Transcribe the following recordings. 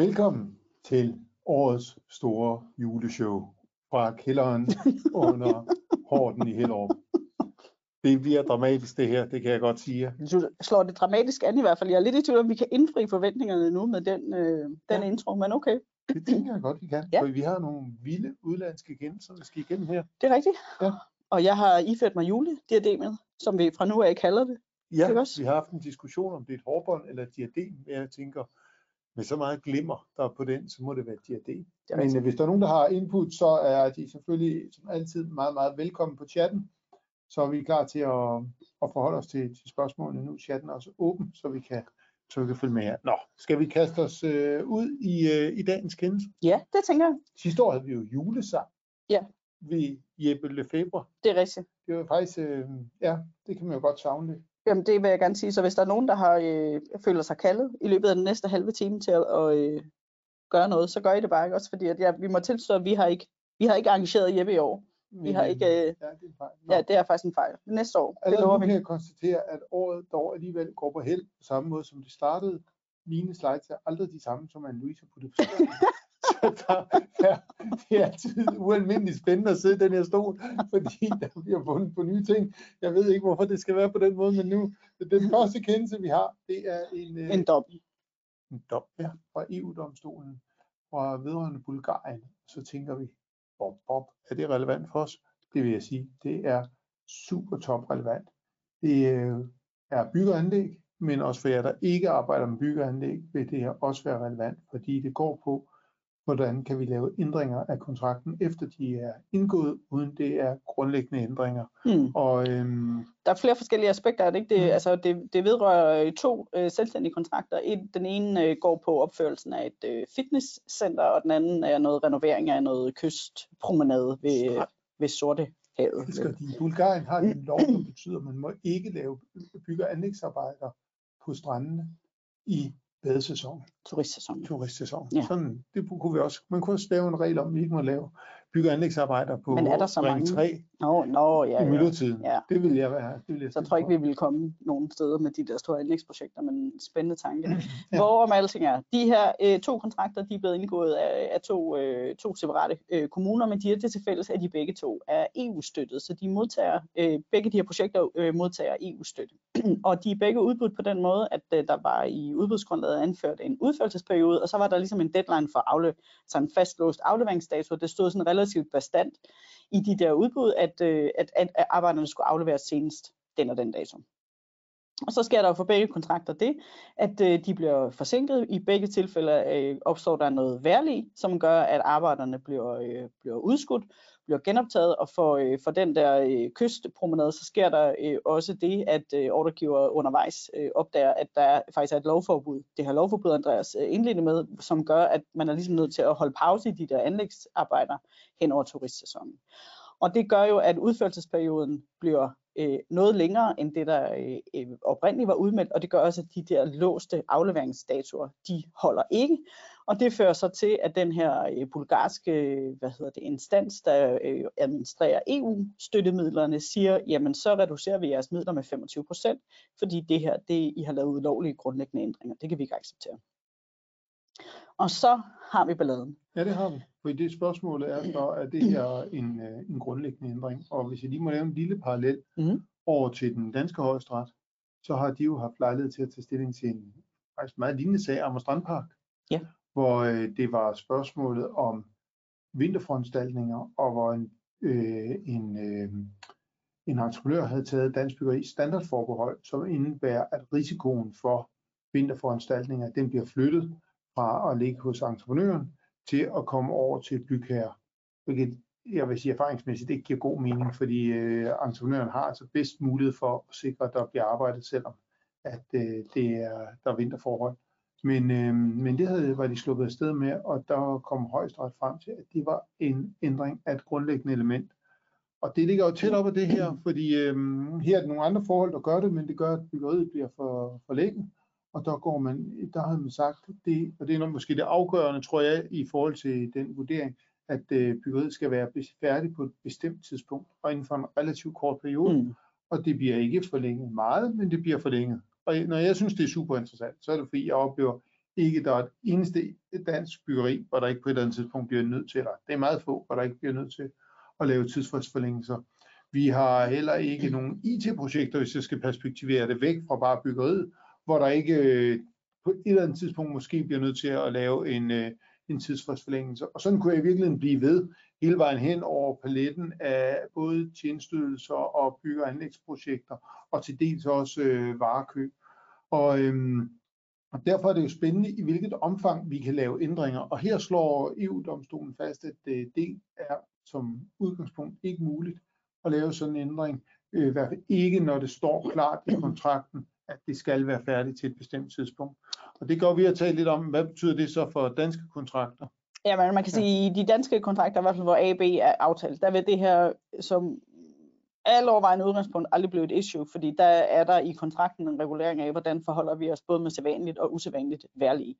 Velkommen til årets store juleshow fra kælderen under Horden i Hellerup. Det bliver dramatisk det her, det kan jeg godt sige. Du slår det dramatisk an i hvert fald. Jeg er lidt i tvivl om, vi kan indfri forventningerne nu med den, øh, den Ja. intro, men okay, Det tænker jeg godt, vi kan. Ja. For vi har nogle vilde udlandske kendelser, der skal igennem her. det er rigtigt. Ja. Og jeg har iført mig julediademet, som vi fra nu af kalder det. Ja, også? vi har haft en diskussion om det er et hårbånd eller et diadem, jeg tænker, med så meget glimmer, der er på den, så må det være diadem. Men øh, hvis der er nogen, der har input, så er de selvfølgelig som altid meget, meget velkommen på chatten. Så er vi klar til at, at forholde os til, til spørgsmålene nu. Chatten er også åben, så vi kan, så vi kan følge med her. Nå, skal vi kaste os øh, ud i, øh, i dagens kendelse? Ja, det tænker jeg. Sidste år havde vi jo julesang. Ja. Ved Jeppe Lefebvre. Det er rigtigt. Det var faktisk, øh, ja, det kan man jo godt savne lidt. Jamen, det vil jeg gerne sige. Så hvis der er nogen, der har øh, føler sig kaldet i løbet af den næste halve time til at, at øh, gøre noget, så gør I det bare ikke også, fordi at, ja, vi må tilstå, at vi har ikke, vi har ikke arrangeret Jeppe i år. Vi har ikke, øh, Ja, det er en fejl. Nå. ja, det er faktisk en fejl. Næste år, det Allerede lover nu vi. kan jeg konstatere, at året dog alligevel går på held på samme måde, som det startede. Mine slides er aldrig de samme, som Anne-Louise puttet på. Så der er, det er altid ualmindeligt spændende at sidde i den her stol, fordi der bliver fundet på nye ting. Jeg ved ikke, hvorfor det skal være på den måde, men nu, den første kendelse, vi har, det er en, øh, En dom. en dom ja, fra EU-domstolen fra vedrørende Bulgarien. Så tænker vi, Bob, Bob, er det relevant for os? Det vil jeg sige, det er super top relevant. Det øh, er byggeanlæg, men også for jer, der ikke arbejder med byggeanlæg, vil det her også være relevant, fordi det går på, hvordan kan vi lave ændringer af kontrakten, efter de er indgået, uden det er grundlæggende ændringer. Hmm. Og øhm, Der er flere forskellige aspekter af det. Ikke? Det, Mm. altså, det, det vedrører øh, to øh, selvstændige kontrakter. Et, den ene øh, går på opførelsen af et øh, fitnesscenter, og den anden er noget renovering af noget kystpromenade ved, Strand. ved Sorte Havet. elsker de. I Bulgarien har de en lov, der betyder, at man må ikke lave bygge- og anlægsarbejder på strandene i badesæsonen, Turistsæson. turistsæsonen. Ja. Sådan, det kunne vi også. Man kunne også lave en regel om, at vi ikke må lave bygge- anlægsarbejder på Men er der så mange? 3 Nå, nå, ja, i ja. myldretiden. Ja. Det vil jeg være. Det vil jeg Så jeg tror ikke, vi vil komme nogen steder med de der store anlægsprojekter, men en spændende tanke. Ja. Hvorom alting er, de her øh, to kontrakter, de er blevet indgået af, af to, øh, to separate øh, kommuner, men de har det til fælles, at de begge to er EU-støttet, så de modtager, øh, begge de her projekter øh, modtager EU-støtte. og de er begge udbudt på den måde, at øh, der var i udbudsgrundlaget anført en udførelsesperiode, og så var der ligesom en deadline for afle, så en fastlåst afleveringsdato. Det stod sådan relativt bestandt i de der udbud, at, øh, at, at, at arbejderne skulle afleveres senest den og den dato. Og så sker der jo for begge kontrakter det, at øh, de bliver forsinket. I begge tilfælde øh, opstår der noget værlig, som gør, at arbejderne bliver, øh, bliver udskudt, bliver genoptaget, og for, øh, for den der øh, kystpromenade, så sker der øh, også det, at øh, ordregiver undervejs øh, opdager, at der faktisk er et lovforbud. Det her lovforbud, Andreas øh, indledte med, som gør, at man er ligesom nødt til at holde pause i de der anlægsarbejder hen over turistsæsonen. Og det gør jo, at udførelsesperioden bliver øh, noget længere end det, der øh, øh, oprindeligt var udmeldt, og det gør også, at de der låste afleveringsdatoer, de holder ikke. Og det fører så til, at den her øh, bulgarske øh, hvad hedder det, instans, der øh, administrerer EU-støttemidlerne, siger, jamen så reducerer vi jeres midler med 25 procent, fordi det her, det I har lavet ulovlige grundlæggende ændringer. Det kan vi ikke acceptere. Og så har vi balladen. Ja, det har vi. For det spørgsmål er så, er det her en, en grundlæggende ændring? Og hvis jeg lige må lave en lille parallel Mhm. over til den danske højesteret, så har de jo haft lejlighed til at tage stilling til en faktisk meget lignende sag, Amager Strandpark, Ja hvor øh, det var spørgsmålet om vinterforanstaltninger, og hvor en, øh, en, øh, en entreprenør havde taget Dansk Byggeri standardforbehold, som indebærer, at risikoen for vinterforanstaltninger, den bliver flyttet fra at ligge hos entreprenøren til at komme over til bygherre. Hvilket jeg vil sige erfaringsmæssigt ikke giver god mening, fordi øh, entreprenøren har altså bedst mulighed for at sikre, at der bliver arbejdet, selvom at øh, det er, der er vinterforhold. Men, øh, men det havde, var de sluppet afsted med, og der kom højesteret frem til, at det var en ændring af et grundlæggende element. Og det ligger jo tæt op af det her, fordi øh, her er der nogle andre forhold, der gør det, men det gør, at byggeriet bliver for, forlænget. Og der går man, der har man sagt, det, og det er nok måske det afgørende, tror jeg, i forhold til den vurdering, at øh, byggeriet skal være færdigt på et bestemt tidspunkt, og inden for en relativt kort periode. Mm. Og det bliver ikke forlænget meget, men det bliver forlænget. Og når jeg synes, det er super interessant, så er det fordi, jeg oplever ikke, der er et eneste dansk byggeri, hvor der ikke på et eller andet tidspunkt bliver nødt til, eller det er meget få, hvor der ikke bliver nødt til at lave tidsfristforlængelser. Vi har heller ikke nogen IT-projekter, hvis jeg skal perspektivere det væk fra bare byggeriet, hvor der ikke øh, på et eller andet tidspunkt måske bliver nødt til at lave en, øh, en tidsfristforlængelse. Og sådan kunne jeg i virkeligheden blive ved hele vejen hen over paletten af både tjenestydelser og bygge- og anlægsprojekter, og til dels også øh, varekøb. Og, øhm, og derfor er det jo spændende, i hvilket omfang vi kan lave ændringer. Og her slår EU-domstolen fast, at øh, det er som udgangspunkt ikke muligt at lave sådan en ændring. Øh, I hvert fald ikke, når det står klart i kontrakten, at det skal være færdigt til et bestemt tidspunkt. Og det går vi at tale lidt om, hvad betyder det så for danske kontrakter? Ja, men man kan sige, i de danske kontrakter, i hvert fald hvor AB er aftalt, der vil det her som alle overvejende udgangspunkt aldrig blive et issue, fordi der er der i kontrakten en regulering af, hvordan forholder vi os både med sædvanligt og usædvanligt værlige.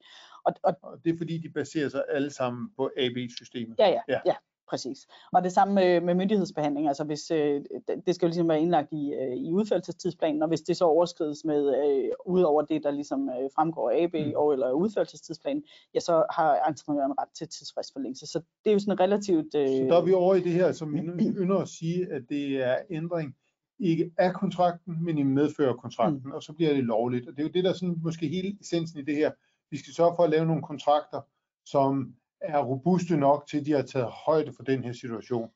Og, og, og det er fordi, de baserer sig alle sammen på AB-systemet? Ja, ja, ja. ja præcis. Og det samme med, med myndighedsbehandling, altså hvis øh, det skal jo ligesom være indlagt i, øh, i udførelsestidsplanen, og hvis det så overskrides med øh, ud over det, der ligesom øh, fremgår af AB mm. og eller udførelsestidsplanen, ja, så har entreprenøren ret til tidsfristforlængelse. Så det er jo sådan relativt... Øh, så der er vi over i det her, som ynder at sige, at det er ændring ikke af kontrakten, men i medfører kontrakten, mm. og så bliver det lovligt. Og det er jo det, der sådan måske hele essensen i det her. Vi skal sørge for at lave nogle kontrakter, som er robuste nok til, at de har taget højde for den her situation.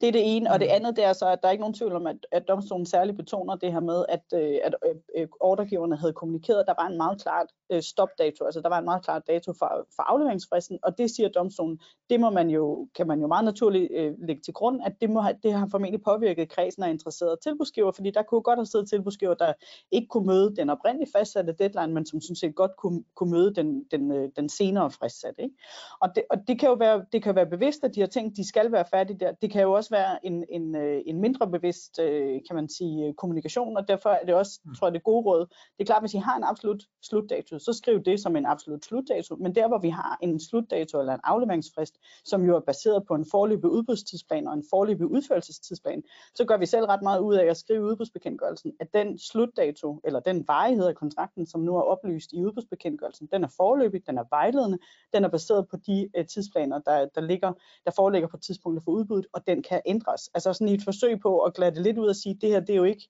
Det er det ene, og det mm. andet det er så, at der er ikke nogen tvivl om, at, at domstolen særligt betoner det her med, at, øh, at øh, ordregiverne havde kommunikeret, at der var en meget klart øh, stopdato, altså der var en meget klar dato for, for afleveringsfristen, og det siger domstolen, det må man jo, kan man jo meget naturligt øh, lægge til grund, at det, må have, det har formentlig påvirket kredsen af interesserede tilbudsgiver, fordi der kunne godt have siddet tilbudsgiver, der ikke kunne møde den oprindeligt fastsatte deadline, men som synes set godt kunne, kunne møde den, den, øh, den senere fristsatte. Ikke? Og, det, og det kan jo være, det kan være bevidst, at de har tænkt, de skal være færdige der. Det kan jo også være en, en, øh, en mindre bevidst, øh, kan man sige, kommunikation, og derfor er det også, mm. tror jeg, det gode råd. Det er klart, hvis I har en absolut slutdato, så skriv det som en absolut slutdato. Men der, hvor vi har en slutdato eller en afleveringsfrist, som jo er baseret på en forløbig udbudstidsplan og en forløbig udførelsestidsplan, så gør vi selv ret meget ud af at skrive i udbudsbekendtgørelsen, at den slutdato eller den varighed af kontrakten, som nu er oplyst i udbudsbekendtgørelsen, den er forløbig, den er vejledende, den er baseret på de tidsplaner, der, der, ligger, der foreligger på tidspunktet for udbuddet, og den kan ændres. Altså sådan i et forsøg på at glatte lidt ud og sige, det her det er jo ikke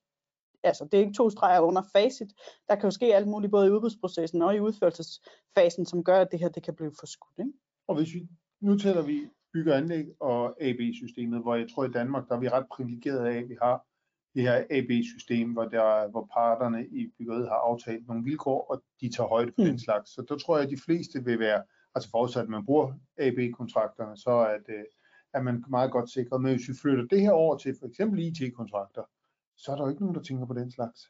altså det er ikke to streger under facit. Der kan jo ske alt muligt både i udbudsprocessen og i udførelsesfasen, som gør, at det her det kan blive forskudt. Ikke? Og hvis vi, nu tæller vi bygger anlæg og AB-systemet, hvor jeg tror i Danmark, der er vi ret privilegeret af, at vi har det her AB-system, hvor, der, hvor parterne i byggeriet har aftalt nogle vilkår, og de tager højde for mm. den slags. Så der tror jeg, at de fleste vil være, altså forudsat at man bruger AB-kontrakterne, så at, er man meget godt sikret. Men hvis vi flytter det her over til for eksempel IT-kontrakter, så er der jo ikke nogen, der tænker på den slags.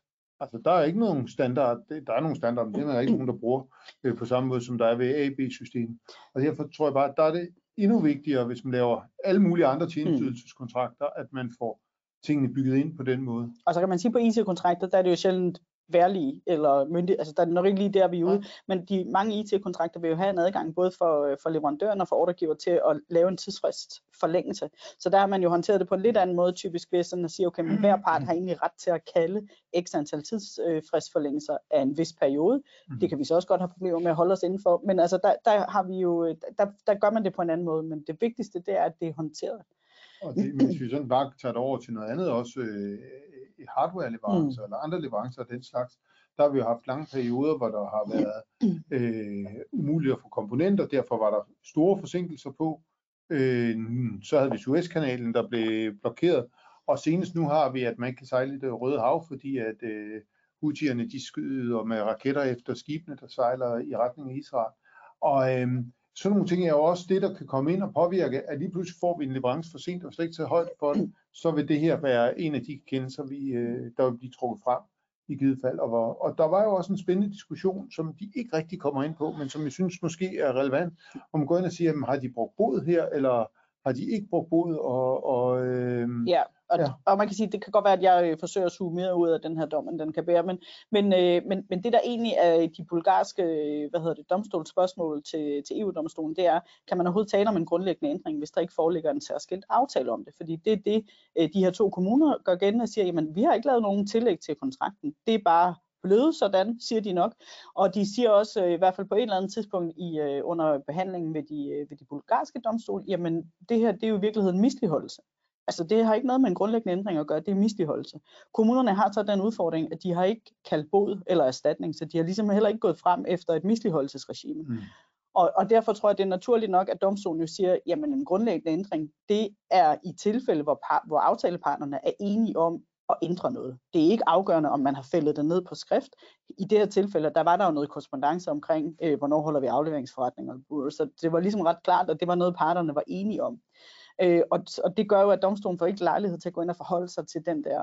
Altså, der er ikke nogen standard, der er nogle standarder, men det er der ikke nogen, der bruger øh, på samme måde, som der er ved AB-systemet. Og derfor tror jeg bare, at der er det endnu vigtigere, hvis man laver alle mulige andre tjenesteydelseskontrakter, at man får tingene bygget ind på den måde. Og så kan man sige på IT-kontrakter, der er det jo sjældent værlige, eller myndig, altså der er nok ikke lige der, vi er ude, ja. men de mange IT-kontrakter vil jo have en adgang både for, øh, for leverandøren og for ordregiver til at lave en tidsfrist forlængelse. Så der har man jo håndteret det på en lidt anden måde, typisk ved sådan at sige, okay, men hver part har egentlig ret til at kalde x antal tidsfristforlængelser af en vis periode. Mm. Det kan vi så også godt have problemer med at holde os indenfor, men altså der, der har vi jo, der, der gør man det på en anden måde, men det vigtigste det er, at det er håndteret. Og det, hvis vi sådan bare tager det over til noget andet også, øh, hardware-leverancer mm. eller andre leverancer af den slags, der har vi jo haft lange perioder, hvor der har været øh, umuligt at få komponenter, derfor var der store forsinkelser på. Øh, så havde vi Suezkanalen, der blev blokeret, og senest nu har vi, at man kan sejle i det Røde Hav, fordi at øh, Houthierne de skyder med raketter efter skibene, der sejler i retning af Israel. Og øh, sådan nogle ting er jo også det, der kan komme ind og påvirke, at lige pludselig får vi en leverance for sent, og slet ikke taget højde for det, så vil det her være en af de kendelser, vi, øh, der vil blive trukket frem i givet fald. Og, hvor, og der var jo også en spændende diskussion, som de ikke rigtig kommer ind på, men som jeg synes måske er relevant, om går ind og siger, jamen, har de brugt bod her, eller har de ikke brugt bod? Og, og, øh, ja, og, ja. og man kan sige, det kan godt være, at jeg øh, forsøger at suge mere ud af den her dom, end den kan bære, men, men, øh, men, men det der egentlig er de bulgarske øh, hvad hedder det, domstolsspørgsmål til, til EU-domstolen, det er, kan man overhovedet tale om en grundlæggende ændring, hvis der ikke foreligger en særskilt aftale om det? Fordi det er det, øh, de her to kommuner gør gældende og siger, jamen vi har ikke lavet nogen tillæg til kontrakten, det er bare blevet sådan, siger de nok. Og de siger også, øh, i hvert fald på et eller andet tidspunkt i, øh, under behandlingen ved de, øh, ved de bulgarske domstol, jamen det her det er jo i virkeligheden misligeholdelse. Altså det har ikke noget med en grundlæggende ændring at gøre, det er misligeholdelse. Kommunerne har så den udfordring, at de har ikke kaldt bod eller erstatning, så de har ligesom heller ikke gået frem efter et misligeholdelsesregime. Mm. Og, og derfor tror jeg, det er naturligt nok, at domstolen jo siger, jamen en grundlæggende ændring, det er i tilfælde, hvor, par, hvor aftalepartnerne er enige om at ændre noget. Det er ikke afgørende, om man har fældet det ned på skrift. I det her tilfælde, der var der jo noget korrespondence omkring, øh, hvornår holder vi afleveringsforretninger. Så det var ligesom ret klart, at det var noget, parterne var enige om. Øh, og, og det gør jo, at domstolen får ikke lejlighed til at gå ind og forholde sig til den der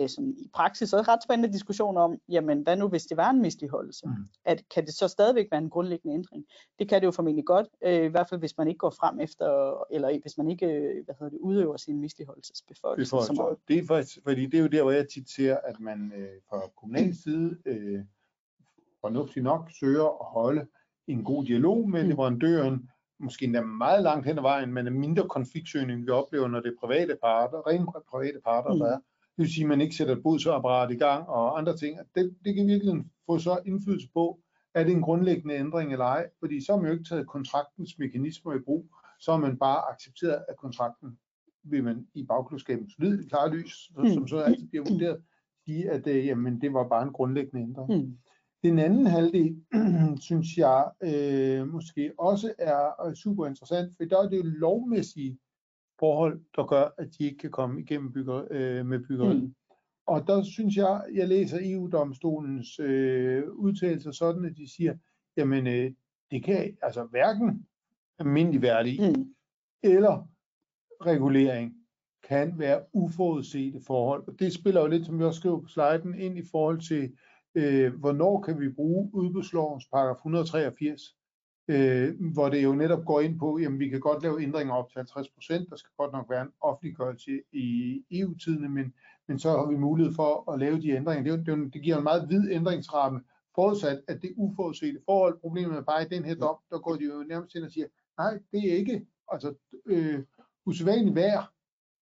øh, sådan i praksis også ret spændende diskussion om, jamen hvad nu hvis det var en misligeholdelse? Mm. At, kan det så stadigvæk være en grundlæggende ændring? Det kan det jo formentlig godt, øh, i hvert fald hvis man ikke går frem efter, eller hvis man ikke øh, hvad hedder det, udøver sin misligeholdelsesbeføjelse. Som det er faktisk, fordi det er jo der, hvor jeg tit ser, at man øh, fra kommunal side øh, fornuftigt nok søger at holde en god dialog med mm. leverandøren, måske endda meget langt hen ad vejen, men en mindre konfliktsøgning, vi oplever, når det er private parter, rent private parter, mm. der er. Det vil sige, at man ikke sætter et bodsapparat i gang og andre ting. Det, det kan virkelig få så indflydelse på, er det en grundlæggende ændring eller ej, fordi så har man jo ikke taget kontraktens mekanismer i brug, så har man bare accepteret, at kontrakten vil man i bagklodskabens lyd, klare lys, mm. som så altid bliver vurderet, sige, at det, jamen, det var bare en grundlæggende ændring. Mm. Den anden halvdel, synes jeg, øh, måske også er super interessant, for der er det jo lovmæssige forhold, der gør, at de ikke kan komme igennem bygger, øh, med byggeriet. Mm. Og der synes jeg, jeg læser EU-domstolens øh, udtalelser sådan, at de siger, jamen øh, det kan altså hverken almindelig værdi mm. eller regulering kan være uforudsete forhold. Og det spiller jo lidt, som vi også skriver på sliden, ind i forhold til øh, hvornår kan vi bruge udbudslovens paragraf 183, øh, hvor det jo netop går ind på, jamen vi kan godt lave ændringer op til 50 procent, der skal godt nok være en offentliggørelse i EU-tidene, men, men så har vi mulighed for at lave de ændringer. Det, det, det giver en meget vid ændringsramme, forudsat at det uforudsete forhold. Problemet er bare i den her dom, der går de jo nærmest ind og siger, nej, det er ikke, altså øh, usædvanligt vejr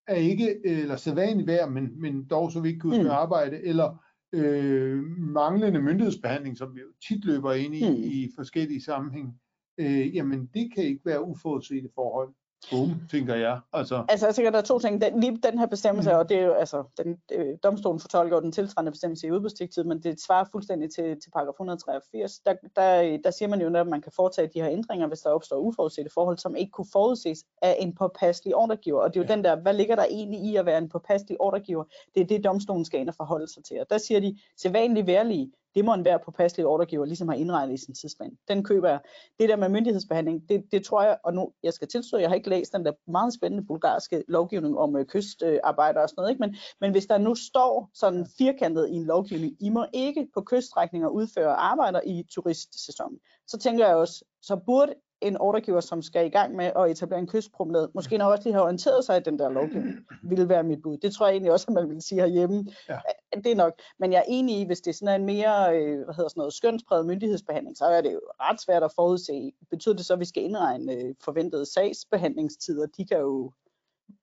er ikke, eller sædvanligt vejr, men, men dog så vi ikke kan udføre mm. arbejde, eller øh, manglende myndighedsbehandling, som vi jo tit løber ind i mm. i forskellige sammenhænge, øh, jamen det kan ikke være uforudsete forhold. Boom, tænker jeg. Altså, altså jeg tænker, der er to ting. Den, lige den her bestemmelse, mm. og det er jo, altså, den, øh, domstolen fortolker den tiltrædende bestemmelse i udbudsdirektiv, men det svarer fuldstændig til, til paragraf 183. Der, der, der siger man jo, at man kan foretage de her ændringer, hvis der opstår uforudsete forhold, som ikke kunne forudses af en påpasselig ordregiver. Og det er jo ja. den der, hvad ligger der egentlig i at være en påpasselig ordregiver? Det er det, domstolen skal ind og forholde sig til. Og der siger de, sædvanligt værlige, det må en hver påpasselig ordregiver ligesom har indregnet i sin tidsplan. Den køber jeg. Det der med myndighedsbehandling, det, det tror jeg, og nu jeg skal tilstå, jeg har ikke læst den der meget spændende bulgarske lovgivning om øh, kystarbejder og sådan noget, ikke? Men, men hvis der nu står sådan firkantet i en lovgivning, I må ikke på kyststrækninger udføre arbejder i turistsæsonen, så tænker jeg også, så burde en ordregiver, som skal i gang med at etablere en kystpromenade, måske nok også lige har orienteret sig i den der lovgivning, ville være mit bud. Det tror jeg egentlig også, at man vil sige herhjemme. Ja. Det er nok. Men jeg er enig i, hvis det er sådan en mere øh, hvad hedder sådan noget, skønspræget myndighedsbehandling, så er det jo ret svært at forudse. Betyder det så, at vi skal indregne øh, forventede sagsbehandlingstider? De kan jo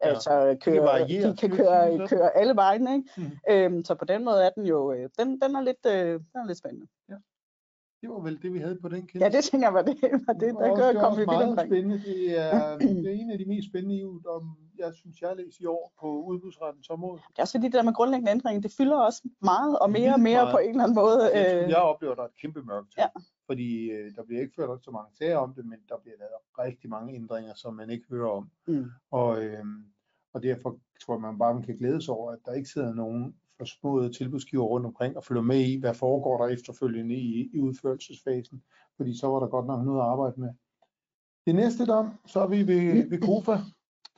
Ja, altså køre, de kan, de kan køre, køre alle vejen, ikke? Mm. Øhm, så på den måde er den jo, øh, den, den, er lidt, øh, den er lidt spændende. Ja. Det var vel det, vi havde på den kendelse. Ja, det tænker jeg var det. Var det der gør, kom vi meget omkring. spændende. Det er, det er en af de mest spændende EU, om jeg synes, jeg læser i år på udbudsrettens område. Det er også fordi, det der med grundlæggende ændring, det fylder også meget og mere og mere meget. på en eller anden måde. Jeg, øh. jeg oplever, der er et kæmpe mørke Ja. Fordi øh, der bliver ikke ført så mange sager om det, men der bliver lavet rigtig mange ændringer, som man ikke hører om. Mm. Og, øh, og derfor tror jeg, man bare man kan glæde sig over, at der ikke sidder nogen forsmåede tilbudsgiver rundt omkring og følger med i, hvad foregår der efterfølgende i, i udførelsesfasen, fordi så var der godt nok noget at arbejde med. Det næste dom, så er vi ved, ved KOFA.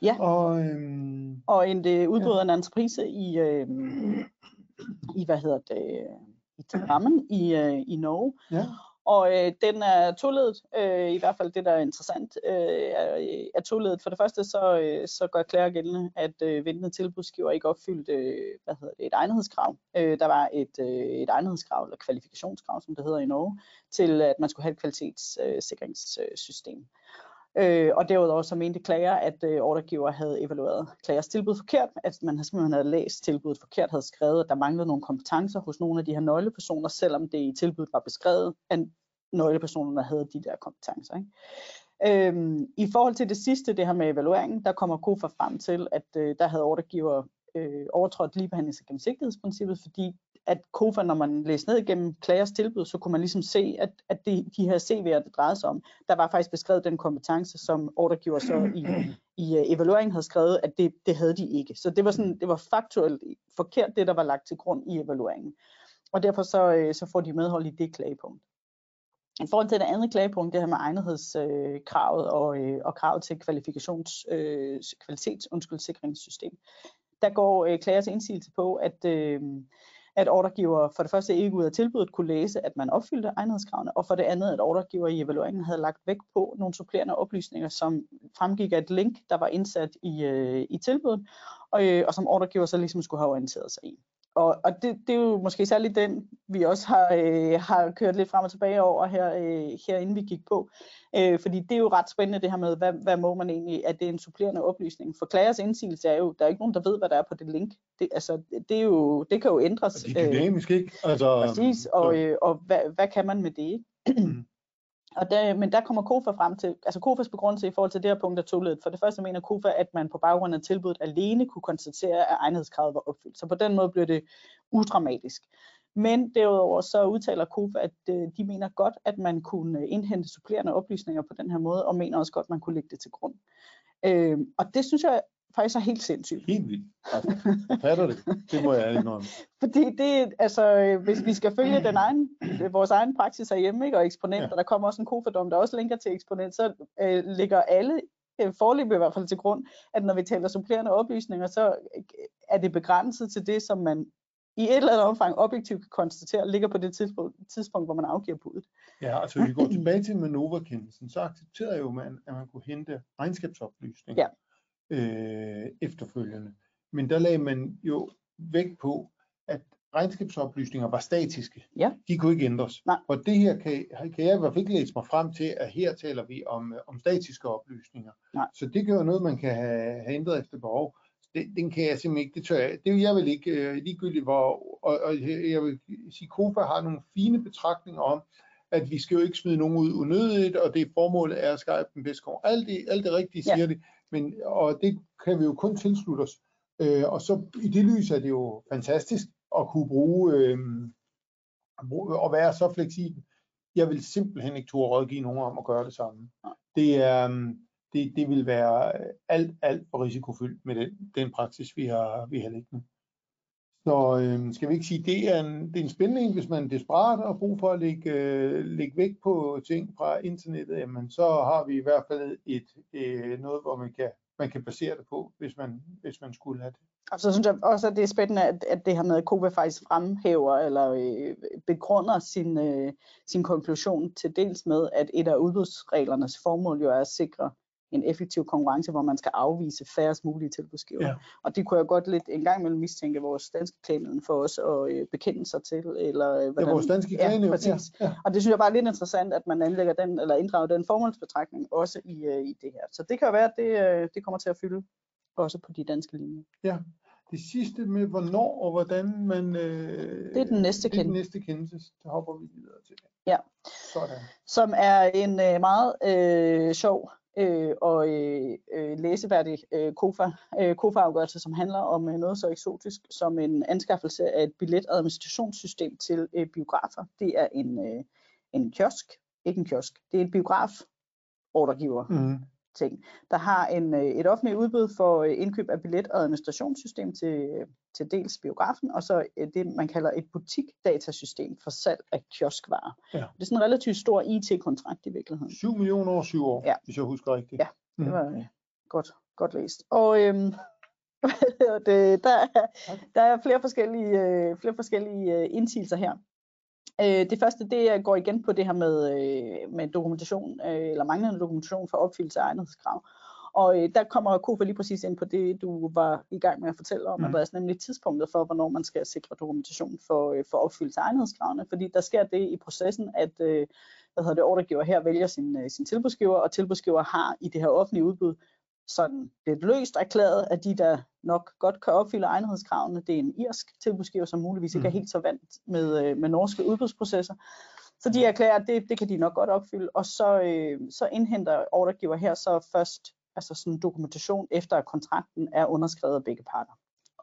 Ja, og, øhm, og en det udbryder ja. en entreprise i, øhm, i, hvad hedder det, i Trammen i, øh, i Norge. Ja. Og øh, den er toledet, øh, i hvert fald det, der er interessant, øh, er, er toledet. For det første så, øh, så gør Claire gældende, at øh, ventende tilbudsgiver ikke opfyldte øh, hvad hedder det, et egnethedskrav. Øh, der var et, øh, et egnethedskrav, eller kvalifikationskrav, som det hedder i Norge, til at man skulle have et kvalitetssikringssystem. Øh, og derudover så mente klager, at øh, ordregiver havde evalueret klagers tilbud forkert, at man simpelthen havde læst tilbuddet forkert, havde skrevet, at der manglede nogle kompetencer hos nogle af de her nøglepersoner, selvom det i tilbuddet var beskrevet, at nøglepersonerne havde de der kompetencer. Ikke? Øhm, I forhold til det sidste, det her med evalueringen, der kommer KOFA frem til, at øh, der havde ordregiver øh, overtrådt ligebehandlings- og gennemsigtighedsprincippet, fordi at KOFA, når man læste ned igennem klagers tilbud, så kunne man ligesom se, at, at det, de her CV'er, det drejede sig om, der var faktisk beskrevet den kompetence, som ordregiver så i, i uh, evalueringen havde skrevet, at det, det havde de ikke. Så det var, sådan, det var faktuelt forkert, det der var lagt til grund i evalueringen. Og derfor så, øh, så får de medhold i det klagepunkt. I forhold til det andet klagepunkt, det her med egnethedskravet øh, og, øh, og kravet til kvalifikations, øh, kvalitetsundskyldsikringssystem, der går øh, indsigelse på, at, øh, at ordregiver for det første ikke ud af tilbuddet kunne læse, at man opfyldte egnethedskravene, og for det andet, at ordregiver i evalueringen havde lagt vægt på nogle supplerende oplysninger, som fremgik af et link, der var indsat i, øh, i tilbuddet, og, øh, og som ordregiver så ligesom skulle have orienteret sig i. Og, og det, det er jo måske særligt den, vi også har, øh, har kørt lidt frem og tilbage over her, øh, her inden vi gik på. Øh, fordi det er jo ret spændende det her med, hvad, hvad må man egentlig, at det er en supplerende oplysning. For klagers indsigelse er jo, der er ikke nogen, der ved, hvad der er på det link. Det, altså, det, er jo, det kan jo ændres. Det er dynamisk, ikke? Altså, præcis, og, øh, og hvad, hvad kan man med det. Og der, men der kommer KOFA frem til, altså KOFAs begrundelse i forhold til det her punkt er toledet. For det første mener KOFA, at man på baggrund af tilbuddet alene kunne konstatere, at egnethedskravet var opfyldt. Så på den måde bliver det udramatisk. Men derudover så udtaler KOFA, at øh, de mener godt, at man kunne øh, indhente supplerende oplysninger på den her måde, og mener også godt, at man kunne lægge det til grund. Øh, og det synes jeg faktisk er helt sindssygt. Helt vildt. Jeg fatter det. Det må jeg indrømme. Fordi det, altså, hvis vi skal følge den egen, vores egen praksis herhjemme, ikke, og eksponent, ja. og der kommer også en kofadom, der også linker til eksponent, så øh, ligger alle øh, forløb i hvert fald til grund, at når vi taler supplerende oplysninger, så er det begrænset til det, som man i et eller andet omfang objektivt kan konstatere, ligger på det tidspunkt, tidspunkt hvor man afgiver budet. Ja, altså vi går tilbage til Manova-kendelsen, så accepterede jo man, at man kunne hente regnskabsoplysninger. Ja øh, efterfølgende. Men der lagde man jo vægt på, at regnskabsoplysninger var statiske. Ja. De kunne ikke ændres. Nej. Og det her kan, kan jeg i hvert fald ikke læse mig frem til, at her taler vi om, øh, om statiske oplysninger. Nej. Så det jo noget, man kan have, have ændret efter behov. Det, den kan jeg simpelthen ikke, det tør jeg, det jeg vil ikke øh, ligegyldigt, hvor, og, og jeg vil sige, KOFA har nogle fine betragtninger om, at vi skal jo ikke smide nogen ud unødigt, og det formålet er at skabe den bedste kår. Alt det, alt det rigtige siger ja. det, men, og det kan vi jo kun tilslutte os. Øh, og så i det lys er det jo fantastisk at kunne bruge øh, og være så fleksibel. Jeg vil simpelthen ikke turde rådgive nogen om at gøre det samme. Det, er, det, det vil være alt, alt for risikofyldt med den, den praksis, vi har, vi har liggende. Så øh, skal vi ikke sige, det er en, det er en spændende en, hvis man er desperat og brug for at lægge, øh, lægge vægt på ting fra internettet, jamen så har vi i hvert fald et, øh, noget, hvor man kan, man kan basere det på, hvis man, hvis man skulle have det. Og så synes jeg også, at det er spændende, at, at det her med, at Kobe faktisk fremhæver eller øh, begrunder sin, øh, sin konklusion til dels med, at et af udbudsreglernes formål jo er at sikre en effektiv konkurrence, hvor man skal afvise færrest mulige tilbudsgiver. Ja. Og det kunne jeg godt lidt en gang imellem mistænke vores danske klagenhed for os at øh, bekende sig til. Eller, øh, hvordan, ja, vores danske klagenhed. Ja. Ja, ja. Og det synes jeg bare er lidt interessant, at man anlægger den, eller inddrager den formålsbetragtning også i, øh, i det her. Så det kan være, at det, øh, det kommer til at fylde også på de danske linjer. Ja. Det sidste med hvornår og hvordan man... Øh, det er den næste kendelse. Det er den næste kendelse. Det hopper vi videre til. Ja. Sådan. Som er en øh, meget øh, sjov øh, og øh, øh, læseværdig øh, KOFA, øh, KOFA-afgørelse, som handler om øh, noget så eksotisk som en anskaffelse af et billetadministrationssystem til øh, biografer. Det er en, øh, en kiosk, ikke en kiosk, det er et biograf ordregiver. Mm ting, der har en, øh, et offentligt udbud for øh, indkøb af billet- og administrationssystem til, til dels biografen, og så øh, det, man kalder et butikdatasystem for salg af kioskvarer. Ja. Det er sådan en relativt stor IT-kontrakt i virkeligheden. 7 millioner over 7 år, ja. hvis jeg husker rigtigt. Ja, det mm. var mm. godt, godt læst. Og øhm, det, der, er, der er flere forskellige, øh, flere forskellige øh, indsigelser her. Øh, det første, det går igen på det her med, øh, med dokumentation, øh, eller manglende dokumentation for opfyldelse af egnethedskrav. Og øh, der kommer Kofa lige præcis ind på det, du var i gang med at fortælle om, mm. altså nemlig tidspunktet for, hvornår man skal sikre dokumentation for, øh, for opfyldelse af egnethedskravene, fordi der sker det i processen, at øh, hvad hedder det, ordregiver her vælger sin, øh, sin tilbudsgiver, og tilbudsgiver har i det her offentlige udbud sådan lidt løst erklæret, at de, der nok godt kan opfylde egnethedskravene, det er en irsk tilbudsgiver, som muligvis ikke er mm. helt så vant med, øh, med norske udbudsprocesser. Så de erklærer, at det, det kan de nok godt opfylde, og så, øh, så indhenter ordregiver her så først altså sådan dokumentation efter, at kontrakten er underskrevet af begge parter.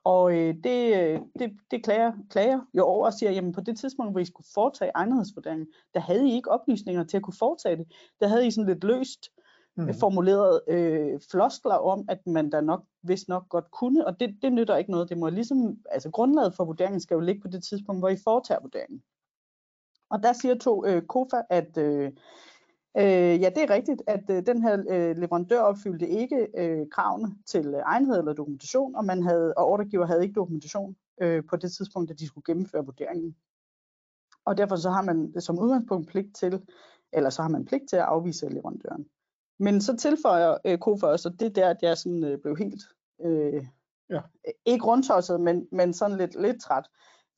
Og øh, det, øh, det, det klager, klager jo over og siger, jamen på det tidspunkt, hvor I skulle foretage egnethedsvurderingen, der havde I ikke oplysninger til at kunne foretage det. Der havde I sådan lidt løst mm. formuleret øh, floskler om, at man da nok vist nok godt kunne, og det, det nytter ikke noget. Det må ligesom, altså grundlaget for vurderingen skal jo ligge på det tidspunkt, hvor I foretager vurderingen. Og der siger to øh, KOFA, at øh, Øh, ja, det er rigtigt, at øh, den her øh, leverandør opfyldte ikke øh, kravene til øh, egenhed eller dokumentation, og, man havde, og ordregiver havde ikke dokumentation øh, på det tidspunkt, at de skulle gennemføre vurderingen. Og derfor så har man som udgangspunkt pligt til, eller så har man pligt til at afvise leverandøren. Men så tilføjer øh, KOFA også, og det er der, at jeg sådan, øh, blev helt, øh, ja. ikke rundtosset, men, men sådan lidt, lidt træt.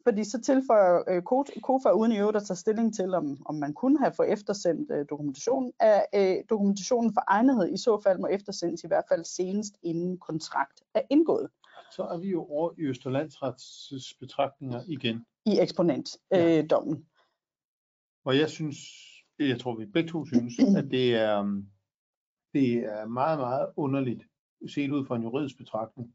Fordi så tilføjer øh, KOFA uden i øvrigt at tage stilling til, om, om man kunne have fået eftersendt øh, dokumentation, af øh, dokumentationen for egnethed i så fald må eftersendes i hvert fald senest inden kontrakt er indgået. Så er vi jo over i Østerlandsrets betragtninger igen. I eksponentdommen. Øh, Hvor jeg synes, jeg tror vi begge to synes, at det er, det er meget, meget underligt, set ud fra en juridisk betragtning,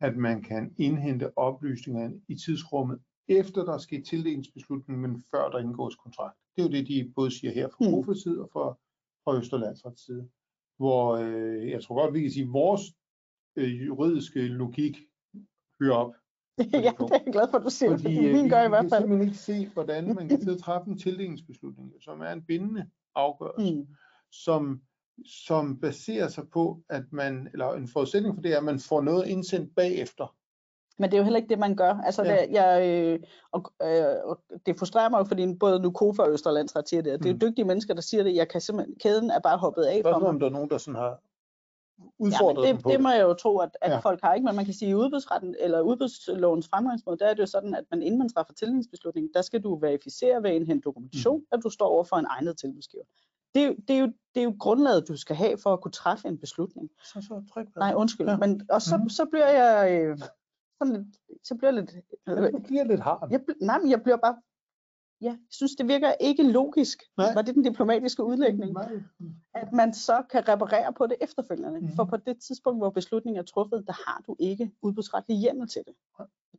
at man kan indhente oplysninger i tidsrummet efter der er sket tildelingsbeslutning, men før der indgås kontrakt. Det er jo det, de både siger her fra mm. side og fra, fra Østerlandsrets side. Hvor øh, jeg tror godt, vi kan sige, at vores øh, juridiske logik hører op. ja, det er jeg glad for, at du siger, fordi, fordi min øh, gør i hvert fald. Vi kan simpelthen ikke se, hvordan man kan sidde og træffe en tildelingsbeslutning, som er en bindende afgørelse, mm. som, som baserer sig på, at man, eller en forudsætning for det er, at man får noget indsendt bagefter. Men det er jo heller ikke det, man gør. Altså, ja. det, jeg, øh, og, øh, og det frustrerer mig jo, fordi både nu Kofa og Østerlandsret siger det. Det er jo mm. dygtige mennesker, der siger det. Jeg kan simpelthen, kæden er bare hoppet af for mig. om der er nogen, der sådan har udfordret ja, det, på det må jeg jo tro, at, at ja. folk har ikke, men man kan sige, at udbudsretten eller udbudslovens fremgangsmåde, der er det jo sådan, at man inden man træffer tildelingsbeslutningen, der skal du verificere ved en dokumentation, mm. at du står over for en egnet tilbudsgiver. Det er, jo, det, er jo, det er jo grundlaget, du skal have for at kunne træffe en beslutning. Så, så tryk Nej, undskyld. Ja. Men, og så, mm. så bliver jeg... Øh, sådan lidt, så bliver jeg lidt... Øh, det bliver lidt hard. Jeg, nej, men jeg bliver bare... Ja, jeg synes, det virker ikke logisk. Nej. Var det den diplomatiske udlægning? Nej. At man så kan reparere på det efterfølgende. Mm. For på det tidspunkt, hvor beslutningen er truffet, der har du ikke udbudsretlig hjemmel til det.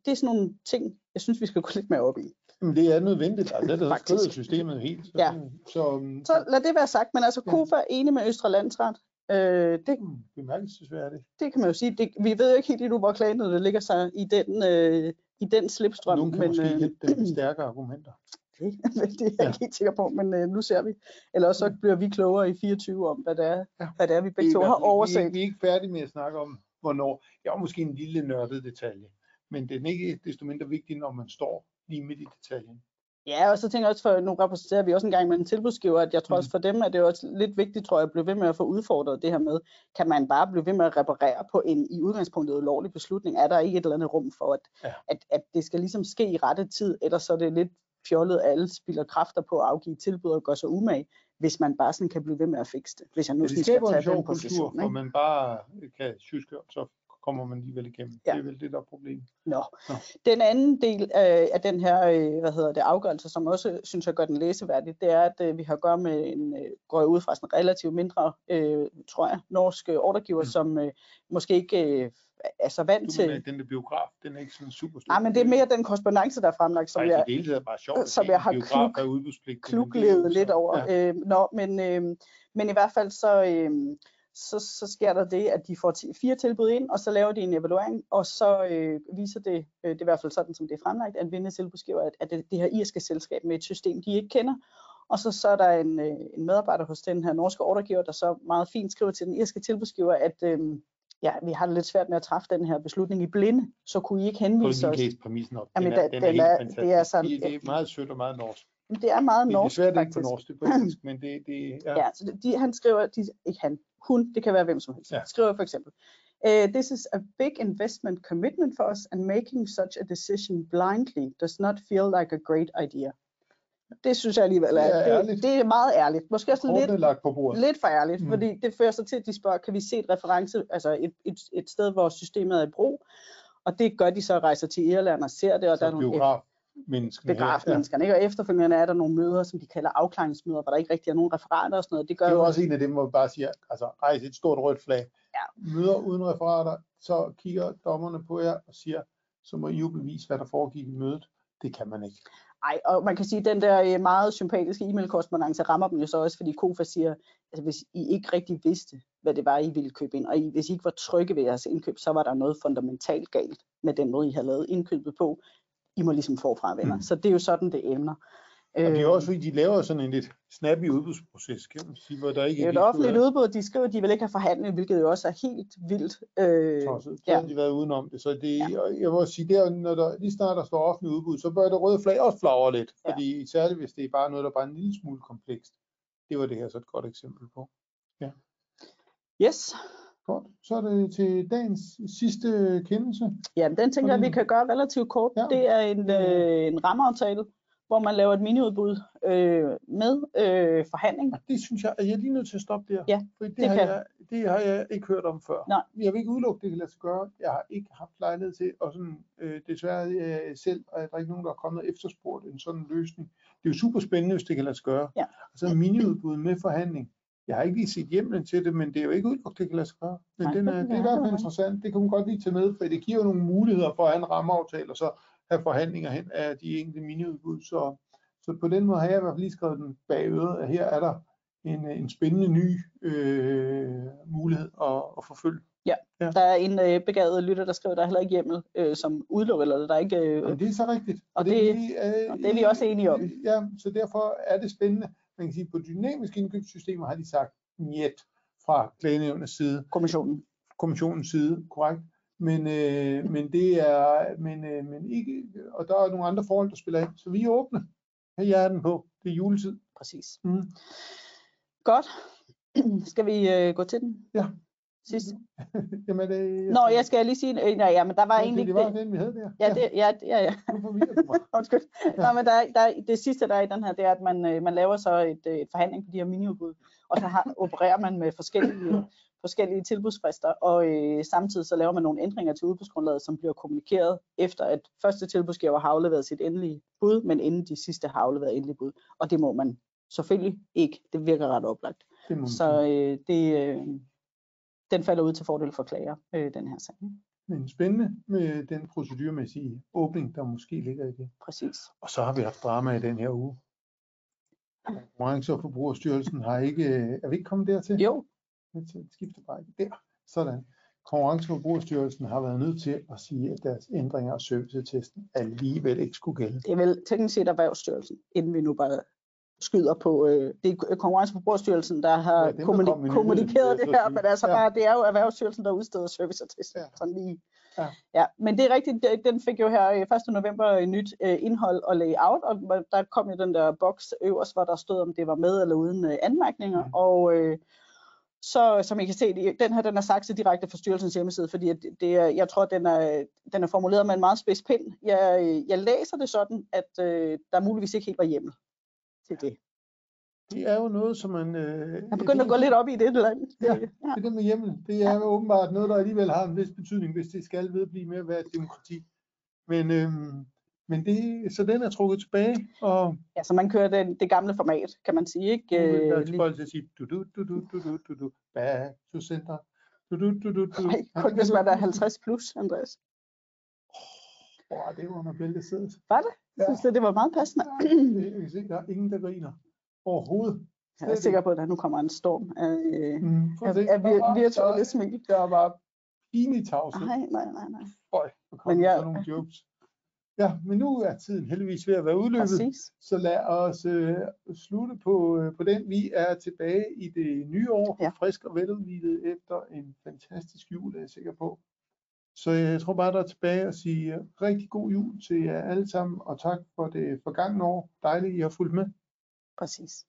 Det er sådan nogle ting, jeg synes, vi skal gå lidt mere op i. Men det er nødvendigt, altså det er der systemet helt. Så, ja. så, så, lad det være sagt, men altså KOFA er enig med Østre Landsret. Øh, det, mm, bemærkelsesværdigt. Det kan man jo sige. Det, vi ved jo ikke helt endnu, hvor klagenet ligger sig i den, øh, i den slipstrøm. Nogle kan men, måske øh, hente den stærke argumenter. Det, det er jeg ja. ikke helt sikker på, men øh, nu ser vi. Eller også så mm. bliver vi klogere i 24 om, hvad det er, ja. hvad det er vi begge to har overset. Vi, vi er ikke færdige med at snakke om, hvornår. Jeg har måske en lille nørdet detalje, men det er ikke desto mindre vigtigt, når man står lige midt i detaljen. Ja, og så tænker jeg også, for nu repræsenterer vi også en gang med en tilbudsgiver, at jeg tror også mm. for dem, at det er også lidt vigtigt, tror jeg, at blive ved med at få udfordret det her med, kan man bare blive ved med at reparere på en i udgangspunktet ulovlig beslutning? Er der ikke et eller andet rum for, at, ja. at, at det skal ligesom ske i rette tid, eller så er det lidt fjollet, at alle spilder kræfter på at afgive tilbud og gøre sig umage, hvis man bare sådan kan blive ved med at fikse det. Hvis jeg nu ja, det skal tage den position. Kultur, hvor man bare kan syske, så kommer man alligevel igennem. Ja. Det er vel det, der er problemet. Nå. Nå. Den anden del øh, af den her øh, hvad hedder det, afgørelse, som også synes jeg gør den læseværdig, det er, at øh, vi har at gøre med en, øh, går ud fra sådan relativt mindre, øh, tror jeg, norsk øh, ordregiver, mm. som øh, måske ikke øh, er så vant til... Med, den der biograf, den er ikke sådan super stor. Nej, men det er mere den korrespondence, der er fremlagt, som, Ej, jeg, det er bare sjovt, som jeg har kluk, kluklevet lidt over. Ja. Øh, nå, men, øh, men i hvert fald så... Øh, så, så sker der det, at de får fire tilbud ind, og så laver de en evaluering, og så øh, viser det, øh, det er i hvert fald sådan, som det er fremlagt, at vindende tilbudsgiver, at, at det, det her irske selskab med et system, de ikke kender, og så, så er der en, øh, en medarbejder hos den her norske ordregiver, der så meget fint skriver til den irske tilbudsgiver, at øh, ja, vi har det lidt svært med at træffe den her beslutning i blinde, så kunne I ikke henvise os. præmissen op. Jamen, den er, den er, den er, helt det er, sådan, det er meget sødt og meget norsk. Det er meget norsk, Det er svært ikke på norsk, det er på engelsk, men det, det ja. ja så de, han skriver, de, ikke han, hun, det kan være hvem som helst, Ja. skriver for eksempel, uh, this is a big investment commitment for us and making such a decision blindly does not feel like a great idea. Det synes jeg alligevel er, Det er det, ærligt. det er meget ærligt. Måske også lidt, lagt på bordet. lidt for ærligt, Mm. fordi det fører så til, at de spørger, kan vi se et reference, altså et, et, et sted, hvor systemet er i brug, og det gør de så, rejser til Irland og ser det, og der er Så nogle biograf menneskene her. biografmenneskerne, ikke? og efterfølgende er der nogle møder, som de kalder afklaringsmøder, hvor der ikke rigtig er nogen referater og sådan noget. Det gør Det er jo også en af dem, hvor vi bare siger, altså rejse et stort rødt flag. Ja. Møder uden referater, så kigger dommerne på jer og siger, så må I jo bevise, hvad der foregik i mødet. Det kan man ikke. Ej, og man kan sige, at den der øh, meget sympatiske e-mail-korrespondance rammer dem jo så også, fordi Kofa siger, altså hvis I ikke rigtig vidste, hvad det var, I ville købe ind, og I, hvis I ikke var trygge ved jeres indkøb, så var der noget fundamentalt galt med den måde, I havde lavet indkøbet på. I må ligesom forfra, venner. Mm. Så det er jo sådan, det emner. Og det er Øh, også fordi, de laver sådan en lidt snappy udbudsproces, kan man sige, hvor der ikke det er et offentligt udbud, de skriver, at de vil ikke have forhandlet, hvilket jo også er helt vildt. Øh, tosset. Så ja. har de været udenom det. Så det, og jeg må sige, der, når der, lige snart der står offentlig udbud, så bør det røde flag også flagre lidt. Ja. Fordi særligt hvis det er bare noget, der bare er en lille smule komplekst. Det var det her så et godt eksempel på. yes. Godt. Så er det til dagens sidste kendelse. Ja, den tænker jeg, vi kan gøre relativt kort. Ja. Det er en, øh, en rammeaftale, hvor man laver et miniudbud øh, med øh, forhandling. Det synes jeg, at jeg er lige nødt til at stoppe der. Ja, for det, det har kan- jeg, det har jeg ikke hørt om før. Nej. Jeg vil ikke udelukke, det kan lade sig gøre. Jeg har ikke haft lejlighed til, og sådan, øh, desværre øh, selv, og der er ikke nogen, der er kommet og efterspurgt en sådan løsning. Det er jo super spændende, hvis det kan lade sig gøre. Ja. Altså miniudbud med forhandling. Jeg har ikke lige set hjemmelen til det, men det er jo ikke udelukket, det kan lade sig gøre. Men Nej, den det er, det er i hvert det fald interessant. Det kan man godt lige tage med, for det giver jo nogle muligheder for at have en rammeaftale, og så have forhandlinger hen af de enkelte miniudbud. Så, så på den måde har jeg i hvert fald lige skrevet den bag øret, at her er der en, en spændende ny øh, mulighed at, at forfølge. Der er en øh, begavet lytter, der skriver, der er heller ikke hjemmel, øh, som udelukker, eller der er ikke... Øh, Og det er så rigtigt. Og det- er, og det er vi også enige om. Ja, så derfor er det spændende. Man kan sige, på dynamiske indkøbssystemer har de sagt njet fra klagenævnets side, kommissionen. kommissionens side, korrekt. Men, øh, men det er, men, øh, men ikke, og der er nogle andre forhold, der spiller ind. Så vi er åbne. Her er den på. Det er juletid. Præcis. Mm. Godt. Skal vi øh, gå til den? Ja. Sidste. Jamen, det, Nå, jeg skal lige sige, øh, nej, ja, men der var egentlig det, var den, vi havde der. Ja, det, ja, ja, ja. Undskyld. Nå, men der, er- der, er- det sidste, der er i den her, det er, at man, øh, man laver så et, øh, et forhandling på de her miniudbud, og så har, opererer man med forskellige, forskellige tilbudsfrister, og øh, samtidig så laver man nogle ændringer til udbudsgrundlaget, som bliver kommunikeret efter, at første tilbudsgiver har afleveret sit endelige bud, men inden de sidste har afleveret endelige bud. Og det må man selvfølgelig ikke. Det virker ret oplagt. Det Så øh, det, øh, den falder ud til fordel for klager, øh, den her sag. Men spændende med den procedurmæssige åbning, der måske ligger i det. Præcis. Og så har vi haft drama i den her uge. Konkurrence- og Forbrugerstyrelsen har ikke, er vi ikke kommet dertil? Jo, Lidt til Skiftebrække. Der, sådan. Konkurrence- og Forbrugerstyrelsen har været nødt til at sige, at deres ændringer af servicetesten alligevel ikke skulle gælde. det er vel teknisk set Erhvervsstyrelsen, inden vi nu bare skyder på, øh, det er Konkurrence- og Forbrugerstyrelsen, der har Ja, dem, der kommuni- kom med kommunikeret det her, men altså Ja. bare, det er jo Erhvervsstyrelsen, der udsteder serviceattesten. Ja. Sådan lige. Ja. ja. men det er rigtigt, det- den fik jo her øh, 1. november et nyt øh, indhold og layout, og der kom jo den der boks øverst, hvor der stod, om det var med eller uden øh, anmærkninger, Mhm. og øh, så som I kan se, det- den her den er til direkte fra styrelsens hjemmeside, fordi at det er, jeg tror, den er, den er formuleret med en meget spids pind. Jeg, øh, jeg læser det sådan, at øh, der muligvis ikke helt var hjemmel til det. Det er jo noget, som man... Øh, Jeg er begyndt at gå lidt op i det eller andet. Ja. Det- der med hjemmel, det er jo åbenbart noget, der alligevel har en vis betydning, hvis det skal vedblive med at være et demokrati. Men, øhm, men det, så den er trukket tilbage, og ja, så man kører den, det gamle format, kan man sige. Ikke? Øh, lige- tilbøjelig til at sige, du, du, du, du, du, du, du, du, back to center. Du, du, du, du, du. Nej, kun hvis man er 50 plus, Andreas. Åh, det var under bæltesædet. Var det? Jeg synes, det, det var meget passende. Jeg kan se, der er ingen, der griner overhovedet. Jeg er sikker på, at der nu kommer en storm af, øh, Mm, af, se. af vir- Der- virtuelle smil. Der er bare pinligt tavshed. Nej, nej, nej, nej. Øj, der kommer Men jeg- nogle jokes. Ja, men nu er tiden heldigvis ved at være udløbet. Præcis. Så lad os øh, slutte på, øh, på den. Vi er tilbage i det nye år, Ja. ja. frisk og veludvidet efter en fantastisk jul, er jeg sikker på. Så jeg tror bare, der er tilbage at sige øh, rigtig god jul til jer alle sammen, og tak for det forgangne år. Dejligt, I har fulgt med. Præcis.